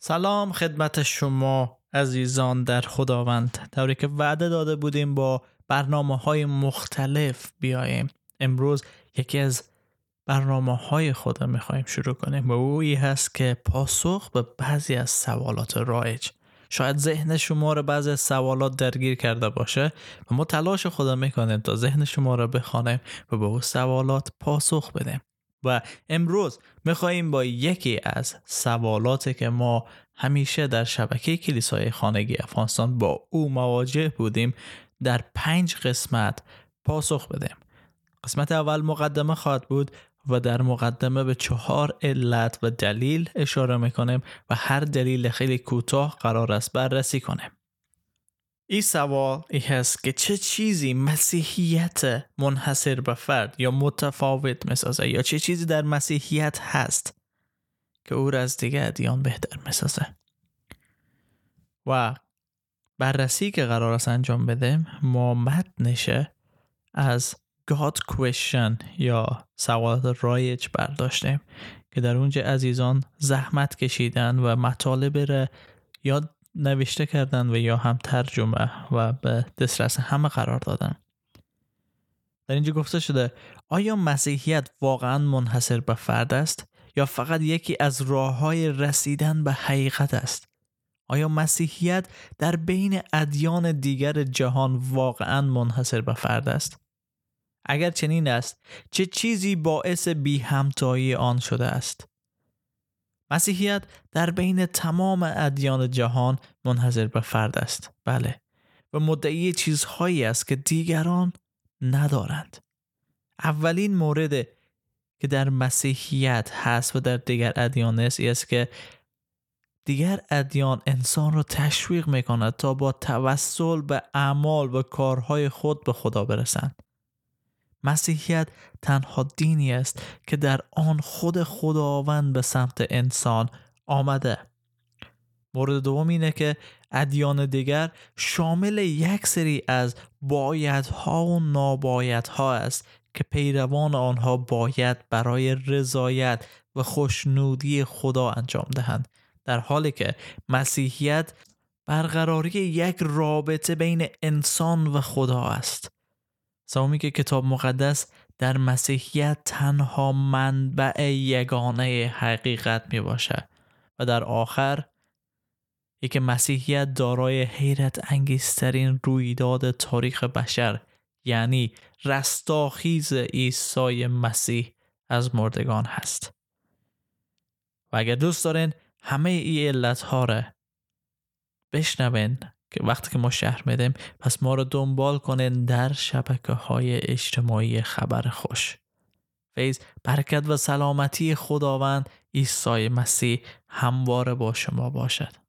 سلام خدمت شما عزیزان در خداوند. طوری که وعده داده بودیم با برنامه های مختلف بیایم. امروز یکی از برنامه های خدا می‌خوایم شروع کنیم. و اویی هست که پاسخ به بعضی از سوالات رایج. شاید ذهن شما رو بعضی از سوالات درگیر کرده باشه و ما تلاش خدا می‌کنیم تا ذهن شما رو بخوانیم و به اون سوالات پاسخ بدیم. و امروز میخواییم با یکی از سوالاتی که ما همیشه در شبکه کلیسای خانگی افغانستان با او مواجه بودیم در پنج قسمت پاسخ بدیم. قسمت اول مقدمه خواهد بود و در مقدمه به چهار علت و دلیل اشاره می‌کنیم و هر دلیل خیلی کوتاه قرار است بررسی کنیم. این سوال ای هست که چه چیزی مسیحیت منحصر به فرد یا متفاوت می‌سازه یا چه چیزی در مسیحیت هست که او را از دیگه ادیان بهتر می‌سازه. و بررسی که قرار است انجام بدیم ما متنشه از God Question یا سوالات رایج برداشتیم که در اونجا عزیزان زحمت کشیدن و مطالب را یاد نوشته کردن و یا هم ترجمه و به دسترس همه قرار دادن. در اینجا گفته شده آیا مسیحیت واقعا منحصر به فرد است یا فقط یکی از راه های رسیدن به حقیقت است؟ آیا مسیحیت در بین ادیان دیگر جهان واقعا منحصر به فرد است؟ اگر چنین است چه چیزی باعث بی همتایی آن شده است؟ مسیحیت در بین تمام ادیان جهان منحصر به فرد است. بله. و مدعی چیزهایی است که دیگران ندارند. اولین مورد که در مسیحیت هست و در دیگر ادیان است است که دیگر ادیان انسان را تشویق می کند تا با توسل به اعمال و کارهای خود به خدا برسند. مسیحیت تنها دینی است که در آن خود خداوند به سمت انسان آمده. مورد دوم اینه که ادیان دیگر شامل یک سری از بایدها و نابایدها است که پیروان آنها باید برای رضایت و خوشنودی خدا انجام دهند در حالی که مسیحیت برقراری یک رابطه بین انسان و خدا است. سومی که کتاب مقدس در مسیحیت تنها منبع یگانه حقیقت می باشه و در آخر یک مسیحیت دارای حیرت انگیزترین رویداد تاریخ بشر یعنی رستاخیز عیسی مسیح از مردگان هست. و اگر دوست دارین همه ای علت ها را بشنوین. که وقتی که ما شهر میدیم پس ما رو دنبال کنین در شبکه های اجتماعی خبر خوش. فیض برکت و سلامتی خداوند عیسی مسیح همواره با شما باشد.